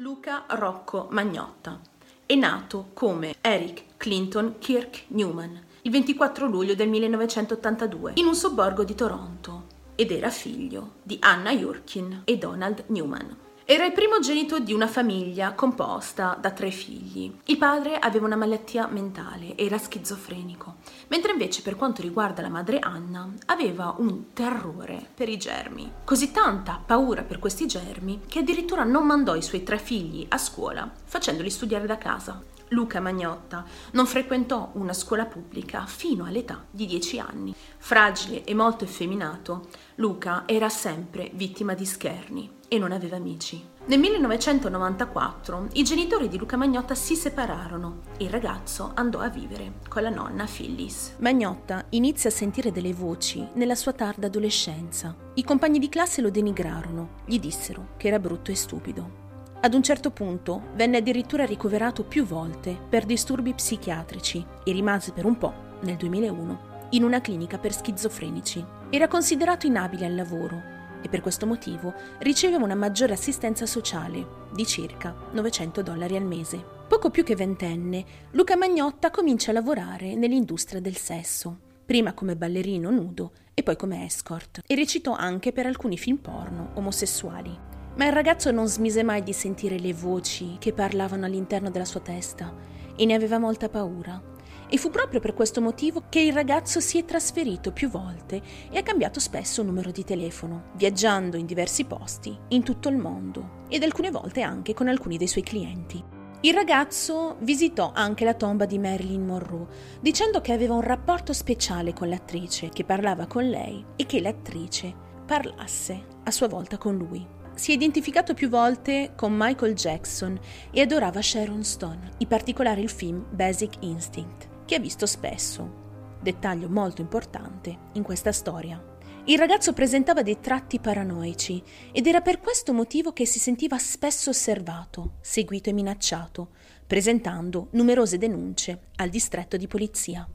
Luca Rocco Magnotta. È nato come Eric Clinton Kirk Newman il 24 luglio del 1982 in un sobborgo di Toronto ed era figlio di Anna Jurkin e Donald Newman. Era il primogenito di una famiglia composta da tre figli. Il padre aveva una malattia mentale, era schizofrenico, mentre invece per quanto riguarda la madre Anna aveva un terrore per i germi. Così tanta paura per questi germi che addirittura non mandò i suoi tre figli a scuola, facendoli studiare da casa. Luca Magnotta non frequentò una scuola pubblica fino all'età di 10 anni. Fragile e molto effeminato, Luca era sempre vittima di scherni e non aveva amici. Nel 1994 i genitori di Luca Magnotta si separarono e il ragazzo andò a vivere con la nonna Phyllis. Magnotta inizia a sentire delle voci nella sua tarda adolescenza. I compagni di classe lo denigrarono, gli dissero che era brutto e stupido. Ad un certo punto venne addirittura ricoverato più volte per disturbi psichiatrici e rimase per un po', nel 2001, in una clinica per schizofrenici. Era considerato inabile al lavoro e per questo motivo riceveva una maggiore assistenza sociale di circa 900 dollari al mese. Poco più che ventenne, Luca Magnotta comincia a lavorare nell'industria del sesso, prima come ballerino nudo e poi come escort, e recitò anche per alcuni film porno omosessuali. Ma il ragazzo non smise mai di sentire le voci che parlavano all'interno della sua testa e ne aveva molta paura. E fu proprio per questo motivo che il ragazzo si è trasferito più volte e ha cambiato spesso numero di telefono, viaggiando in diversi posti in tutto il mondo ed alcune volte anche con alcuni dei suoi clienti. Il ragazzo visitò anche la tomba di Marilyn Monroe, dicendo che aveva un rapporto speciale con l'attrice, che parlava con lei e che l'attrice parlasse a sua volta con lui. Si è identificato più volte con Michael Jackson e adorava Sharon Stone, in particolare il film Basic Instinct, che ha visto spesso. Dettaglio molto importante in questa storia. Il ragazzo presentava dei tratti paranoici ed era per questo motivo che si sentiva spesso osservato, seguito e minacciato, presentando numerose denunce al distretto di polizia.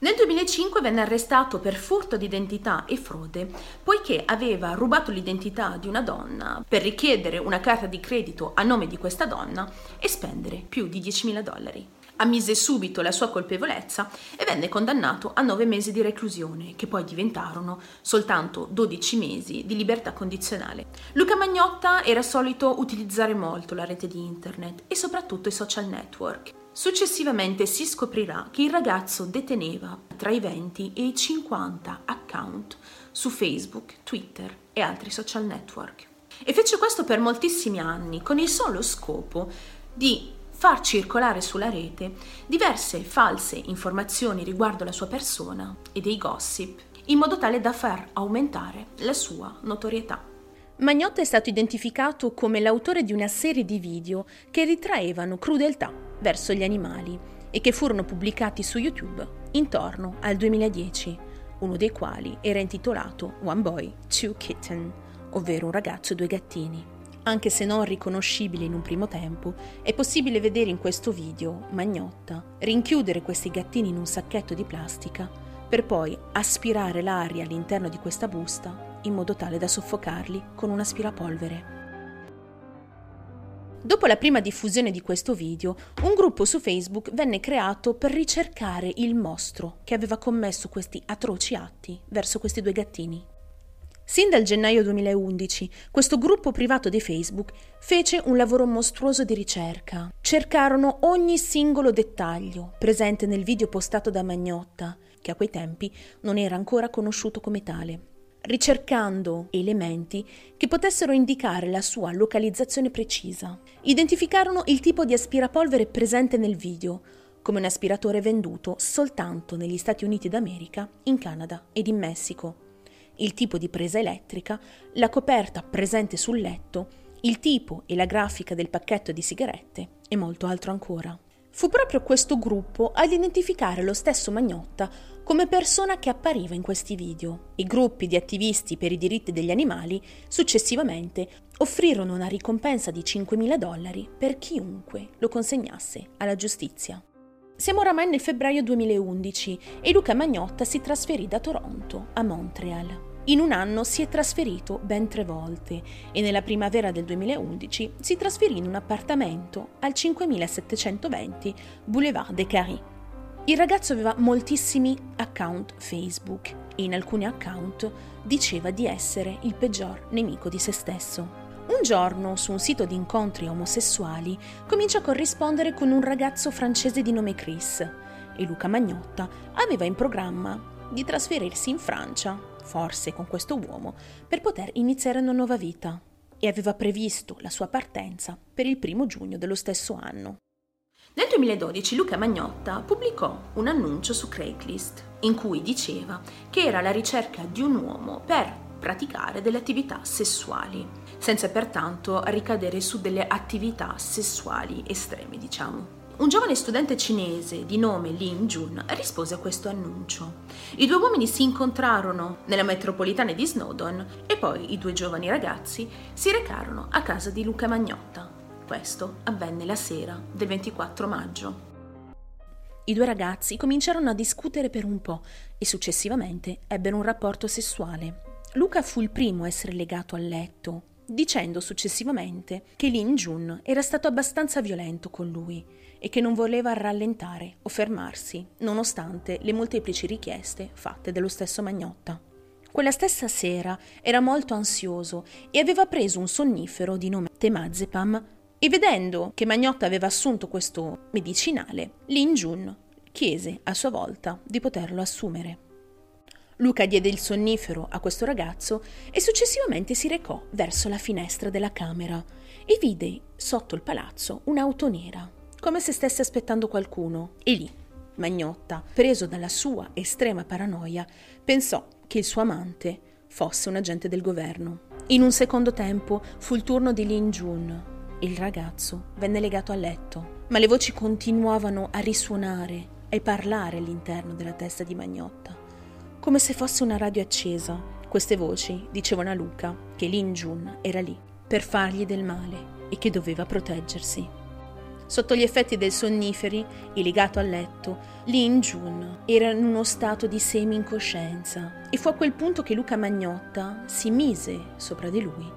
Nel 2005 venne arrestato per furto di identità e frode, poiché aveva rubato l'identità di una donna per richiedere una carta di credito a nome di questa donna e spendere più di 10.000 dollari. Ammise subito la sua colpevolezza e venne condannato a nove mesi di reclusione, che poi diventarono soltanto 12 mesi di libertà condizionale. Luca Magnotta era solito utilizzare molto la rete di internet e soprattutto i social network. Successivamente si scoprirà che il ragazzo deteneva tra i 20 e i 50 account su Facebook, Twitter e altri social network. E fece questo per moltissimi anni con il solo scopo di far circolare sulla rete diverse false informazioni riguardo la sua persona e dei gossip, in modo tale da far aumentare la sua notorietà. Magnotta è stato identificato come l'autore di una serie di video che ritraevano crudeltà verso gli animali e che furono pubblicati su YouTube intorno al 2010, uno dei quali era intitolato One Boy, Two Kitten, ovvero un ragazzo e due gattini. Anche se non riconoscibile in un primo tempo, è possibile vedere in questo video Magnotta rinchiudere questi gattini in un sacchetto di plastica per poi aspirare l'aria all'interno di questa busta in modo tale da soffocarli con un aspirapolvere. Dopo la prima diffusione di questo video, un gruppo su Facebook venne creato per ricercare il mostro che aveva commesso questi atroci atti verso questi due gattini. Sin dal gennaio 2011, questo gruppo privato di Facebook fece un lavoro mostruoso di ricerca. Cercarono ogni singolo dettaglio presente nel video postato da Magnotta, che a quei tempi non era ancora conosciuto come tale ricercando elementi che potessero indicare la sua localizzazione precisa. Identificarono il tipo di aspirapolvere presente nel video, come un aspiratore venduto soltanto negli Stati Uniti d'America, in Canada ed in Messico, il tipo di presa elettrica, la coperta presente sul letto, il tipo e la grafica del pacchetto di sigarette e molto altro ancora. Fu proprio questo gruppo ad identificare lo stesso Magnotta come persona che appariva in questi video. I gruppi di attivisti per i diritti degli animali successivamente offrirono una ricompensa di 5.000 dollari per chiunque lo consegnasse alla giustizia. Siamo oramai nel febbraio 2011 e Luca Magnotta si trasferì da Toronto a Montreal. In un anno si è trasferito ben tre volte e nella primavera del 2011 si trasferì in un appartamento al 5720 Boulevard des Carrés. Il ragazzo aveva moltissimi account Facebook e in alcuni account diceva di essere il peggior nemico di se stesso. Un giorno, su un sito di incontri omosessuali, comincia a corrispondere con un ragazzo francese di nome Chris e Luca Magnotta aveva in programma di trasferirsi in Francia, forse con questo uomo, per poter iniziare una nuova vita e aveva previsto la sua partenza per il primo giugno dello stesso anno. Nel 2012 Luca Magnotta pubblicò un annuncio su Craigslist in cui diceva che era alla ricerca di un uomo per praticare delle attività sessuali, senza pertanto ricadere su delle attività sessuali estreme, diciamo. Un giovane studente cinese di nome Lin Jun rispose a questo annuncio. I due uomini si incontrarono nella metropolitana di Snowdon e poi i due giovani ragazzi si recarono a casa di Luca Magnotta. Questo avvenne la sera del 24 maggio. I due ragazzi cominciarono a discutere per un po' e successivamente ebbero un rapporto sessuale. Luca fu il primo a essere legato al letto, dicendo successivamente che Lin Jun era stato abbastanza violento con lui e che non voleva rallentare o fermarsi, nonostante le molteplici richieste fatte dello stesso Magnotta. Quella stessa sera era molto ansioso e aveva preso un sonnifero di nome Temazepam e vedendo che Magnotta aveva assunto questo medicinale, Lin Jun chiese a sua volta di poterlo assumere. Luca diede il sonnifero a questo ragazzo e successivamente si recò verso la finestra della camera e vide sotto il palazzo un'auto nera come se stesse aspettando qualcuno. E lì, Magnotta, preso dalla sua estrema paranoia, pensò che il suo amante fosse un agente del governo. In un secondo tempo fu il turno di Lin Jun. Il ragazzo venne legato a letto, ma le voci continuavano a risuonare e parlare all'interno della testa di Magnotta, come se fosse una radio accesa. Queste voci dicevano a Luca che Lin Jun era lì per fargli del male e che doveva proteggersi. Sotto gli effetti del sonniferi e legato al letto, Lin Jun era in uno stato di semi-incoscienza e fu a quel punto che Luca Magnotta si mise sopra di lui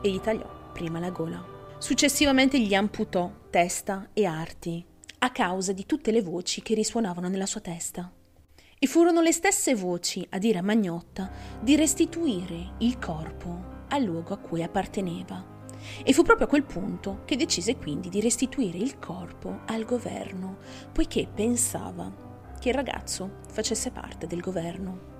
e gli tagliò prima la gola. Successivamente gli amputò testa e arti a causa di tutte le voci che risuonavano nella sua testa. E furono le stesse voci a dire a Magnotta di restituire il corpo al luogo a cui apparteneva e fu proprio a quel punto che decise quindi di restituire il corpo al governo, poiché pensava che il ragazzo facesse parte del governo.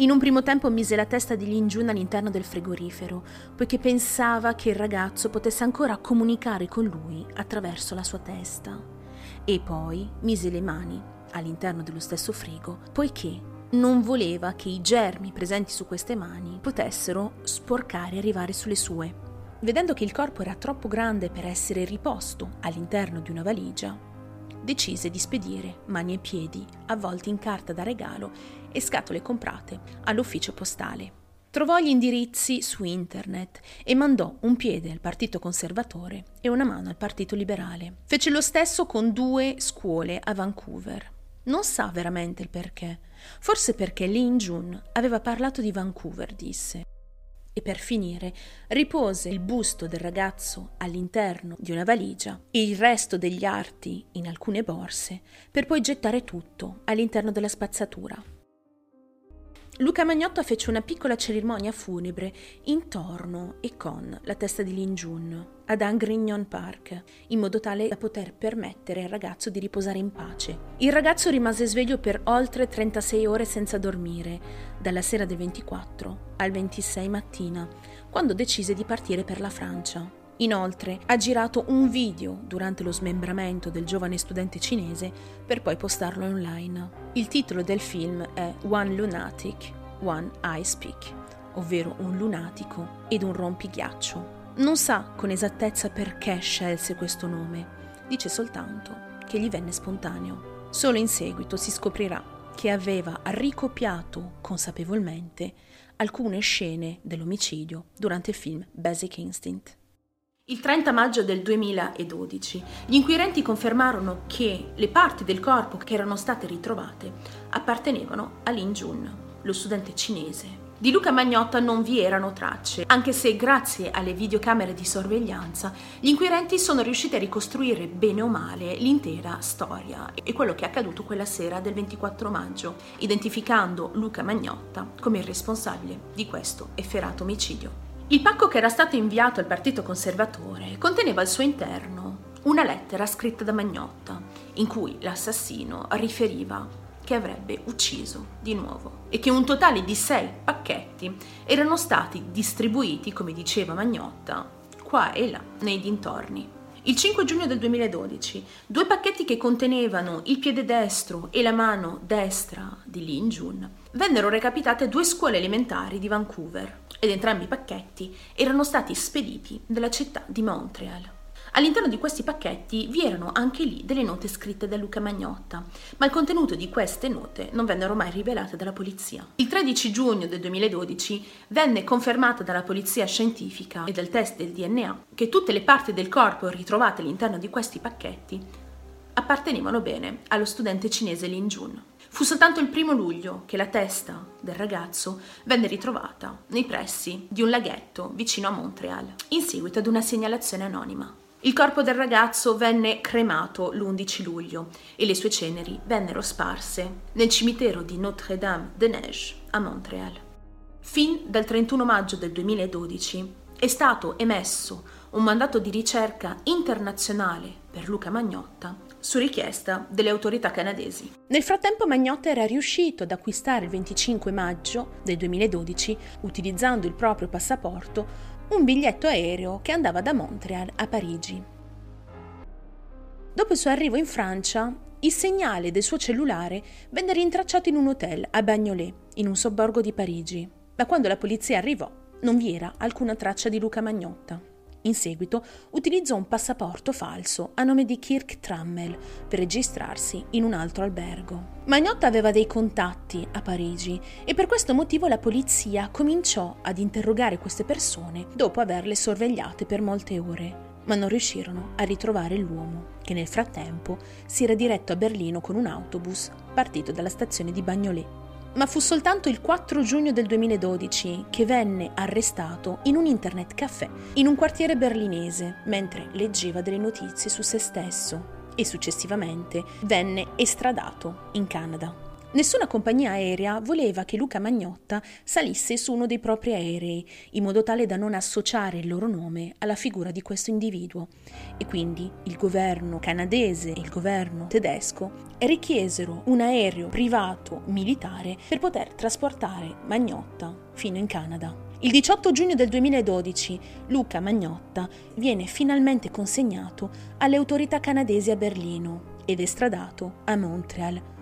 In un primo tempo mise la testa di Lin Jun all'interno del frigorifero, poiché pensava che il ragazzo potesse ancora comunicare con lui attraverso la sua testa. E poi mise le mani all'interno dello stesso frigo, poiché non voleva che i germi presenti su queste mani potessero sporcare e arrivare sulle sue. Vedendo che il corpo era troppo grande per essere riposto all'interno di una valigia, decise di spedire mani e piedi avvolti in carta da regalo e scatole comprate all'ufficio postale. Trovò gli indirizzi su internet e mandò un piede al Partito Conservatore e una mano al Partito Liberale. Fece lo stesso con due scuole a Vancouver. Non sa veramente il perché. Forse perché Lin Jun aveva parlato di Vancouver, disse e per finire ripose il busto del ragazzo all'interno di una valigia e il resto degli arti in alcune borse per poi gettare tutto all'interno della spazzatura. Luca Magnotta fece una piccola cerimonia funebre intorno e con la testa di Lin Jun ad Angrignon Park, in modo tale da poter permettere al ragazzo di riposare in pace. Il ragazzo rimase sveglio per oltre 36 ore senza dormire, dalla sera del 24 al 26 mattina, quando decise di partire per la Francia. Inoltre ha girato un video durante lo smembramento del giovane studente cinese per poi postarlo online. Il titolo del film è One Lunatic, One Ice Peak, ovvero un lunatico ed un rompighiaccio. Non sa con esattezza perché scelse questo nome, dice soltanto che gli venne spontaneo. Solo in seguito si scoprirà che aveva ricopiato consapevolmente alcune scene dell'omicidio durante il film Basic Instinct. Il 30 maggio del 2012 gli inquirenti confermarono che le parti del corpo che erano state ritrovate appartenevano a Lin Jun, lo studente cinese Di Luca Magnotta non vi erano tracce, anche se grazie alle videocamere di sorveglianza gli inquirenti sono riusciti a ricostruire bene o male l'intera storia e quello che è accaduto quella sera del 24 maggio, identificando Luca Magnotta come il responsabile di questo efferato omicidio. Il pacco che era stato inviato al Partito Conservatore conteneva al suo interno una lettera scritta da Magnotta, in cui l'assassino riferiva che avrebbe ucciso di nuovo e che un totale di sei pacchetti erano stati distribuiti, come diceva Magnotta, qua e là nei dintorni. Il 5 giugno del 2012, due pacchetti che contenevano il piede destro e la mano destra di Lin Jun vennero recapitate a due scuole elementari di Vancouver ed entrambi i pacchetti erano stati spediti dalla città di Montreal. All'interno di questi pacchetti vi erano anche lì delle note scritte da Luca Magnotta, ma il contenuto di queste note non vennero mai rivelate dalla polizia. Il 13 giugno del 2012 venne confermata dalla polizia scientifica e dal test del DNA che tutte le parti del corpo ritrovate all'interno di questi pacchetti appartenevano bene allo studente cinese Lin Jun. Fu soltanto il primo luglio che la testa del ragazzo venne ritrovata nei pressi di un laghetto vicino a Montreal, in seguito ad una segnalazione anonima. Il corpo del ragazzo venne cremato l'11 luglio e le sue ceneri vennero sparse nel cimitero di Notre-Dame-de-Neige a Montreal. Fin dal 31 maggio del 2012 è stato emesso un mandato di ricerca internazionale per Luca Magnotta su richiesta delle autorità canadesi. Nel frattempo Magnotta era riuscito ad acquistare il 25 maggio del 2012, utilizzando il proprio passaporto, un biglietto aereo che andava da Montreal a Parigi. Dopo il suo arrivo in Francia, il segnale del suo cellulare venne rintracciato in un hotel a Bagnolet, in un sobborgo di Parigi. Ma quando la polizia arrivò, non vi era alcuna traccia di Luca Magnotta. In seguito utilizzò un passaporto falso a nome di Kirk Trammell per registrarsi in un altro albergo. Magnotta aveva dei contatti a Parigi e per questo motivo la polizia cominciò ad interrogare queste persone dopo averle sorvegliate per molte ore, ma non riuscirono a ritrovare l'uomo, che nel frattempo si era diretto a Berlino con un autobus partito dalla stazione di Bagnolet ma fu soltanto il 4 giugno del 2012 che venne arrestato in un internet caffè in un quartiere berlinese mentre leggeva delle notizie su se stesso e successivamente venne estradato in Canada. Nessuna compagnia aerea voleva che Luca Magnotta salisse su uno dei propri aerei, in modo tale da non associare il loro nome alla figura di questo individuo. E quindi il governo canadese e il governo tedesco richiesero un aereo privato militare per poter trasportare Magnotta fino in Canada. Il 18 giugno del 2012 Luca Magnotta viene finalmente consegnato alle autorità canadesi a Berlino ed estradato a Montreal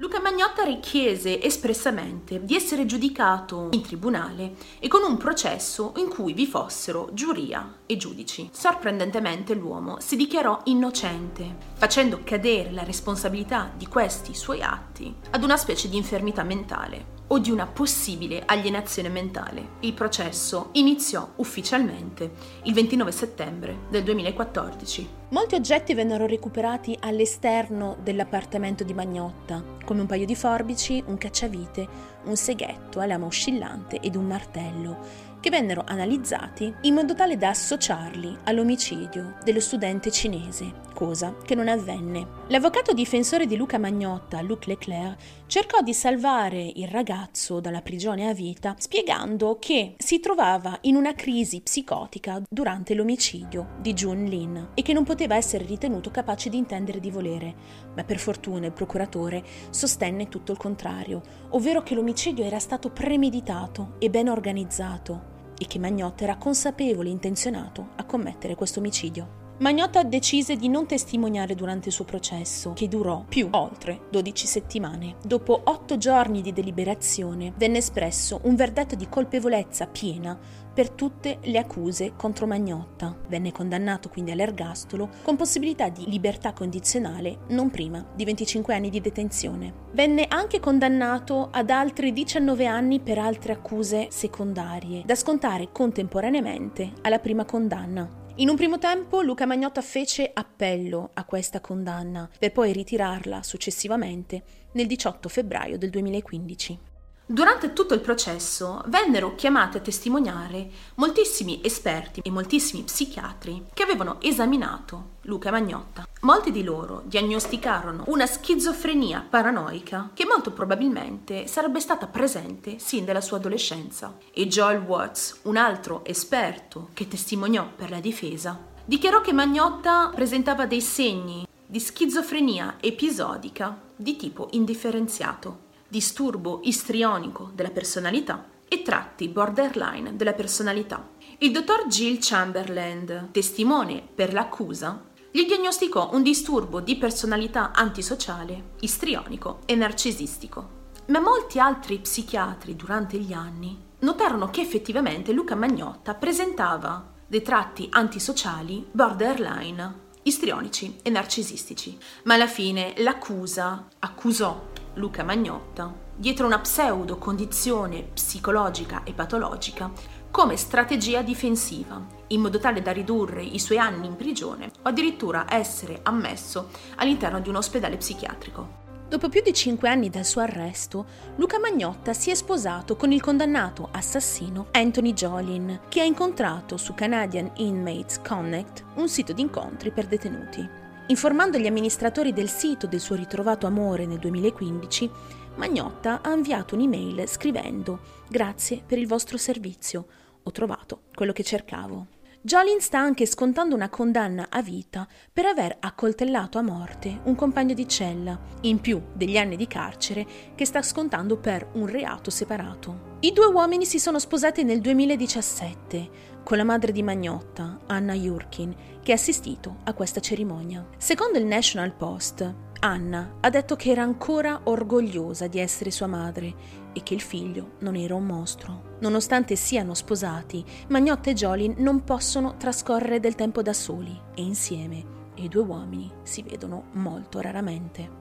Luca Magnotta richiese espressamente di essere giudicato in tribunale e con un processo in cui vi fossero giuria e giudici. Sorprendentemente l'uomo si dichiarò innocente, facendo cadere la responsabilità di questi suoi atti ad una specie di infermità mentale o di una possibile alienazione mentale. Il processo iniziò ufficialmente il 29 settembre del 2014. Molti oggetti vennero recuperati all'esterno dell'appartamento di Magnotta, come un paio di forbici, un cacciavite, un seghetto a lama oscillante ed un martello, che vennero analizzati in modo tale da associarli all'omicidio dello studente cinese, cosa che non avvenne. L'avvocato difensore di Luca Magnotta, Luc Leclerc, cercò di salvare il ragazzo dalla prigione a vita spiegando che si trovava in una crisi psicotica durante l'omicidio di Jun Lin e che non poteva essere ritenuto capace di intendere di volere, ma per fortuna il procuratore sostenne tutto il contrario, ovvero che l'omicidio era stato premeditato e ben organizzato e che Magnotta era consapevole e intenzionato a commettere questo omicidio. Magnotta decise di non testimoniare durante il suo processo, che durò più oltre 12 settimane. Dopo 8 giorni di deliberazione venne espresso un verdetto di colpevolezza piena per tutte le accuse contro Magnotta. Venne condannato quindi all'ergastolo con possibilità di libertà condizionale non prima di 25 anni di detenzione. Venne anche condannato ad altri 19 anni per altre accuse secondarie, da scontare contemporaneamente alla prima condanna. In un primo tempo Luca Magnotta fece appello a questa condanna, per poi ritirarla successivamente nel 18 febbraio del 2015. Durante tutto il processo vennero chiamati a testimoniare moltissimi esperti e moltissimi psichiatri che avevano esaminato Luca Magnotta. Molti di loro diagnosticarono una schizofrenia paranoica che molto probabilmente sarebbe stata presente sin dalla sua adolescenza. E Joel Watts, un altro esperto che testimoniò per la difesa, dichiarò che Magnotta presentava dei segni di schizofrenia episodica di tipo indifferenziato disturbo istrionico della personalità e tratti borderline della personalità. Il dottor Jill Chamberlain, testimone per l'accusa, gli diagnosticò un disturbo di personalità antisociale, istrionico e narcisistico. Ma molti altri psichiatri durante gli anni notarono che effettivamente Luca Magnotta presentava dei tratti antisociali borderline, istrionici e narcisistici. Ma alla fine l'accusa accusò Luca Magnotta, dietro una pseudo condizione psicologica e patologica come strategia difensiva, in modo tale da ridurre i suoi anni in prigione o addirittura essere ammesso all'interno di un ospedale psichiatrico. Dopo più di cinque anni dal suo arresto, Luca Magnotta si è sposato con il condannato assassino Anthony Jolin, che ha incontrato su Canadian Inmates Connect, un sito di incontri per detenuti. Informando gli amministratori del sito del suo ritrovato amore nel 2015, Magnotta ha inviato un'email scrivendo Grazie per il vostro servizio, ho trovato quello che cercavo. Jolin sta anche scontando una condanna a vita per aver accoltellato a morte un compagno di cella, in più degli anni di carcere che sta scontando per un reato separato. I due uomini si sono sposati nel 2017 con la madre di Magnotta, Anna Jurkin, che ha assistito a questa cerimonia. Secondo il National Post, Anna ha detto che era ancora orgogliosa di essere sua madre e che il figlio non era un mostro. Nonostante siano sposati, Magnotta e Jolin non possono trascorrere del tempo da soli e insieme i due uomini si vedono molto raramente.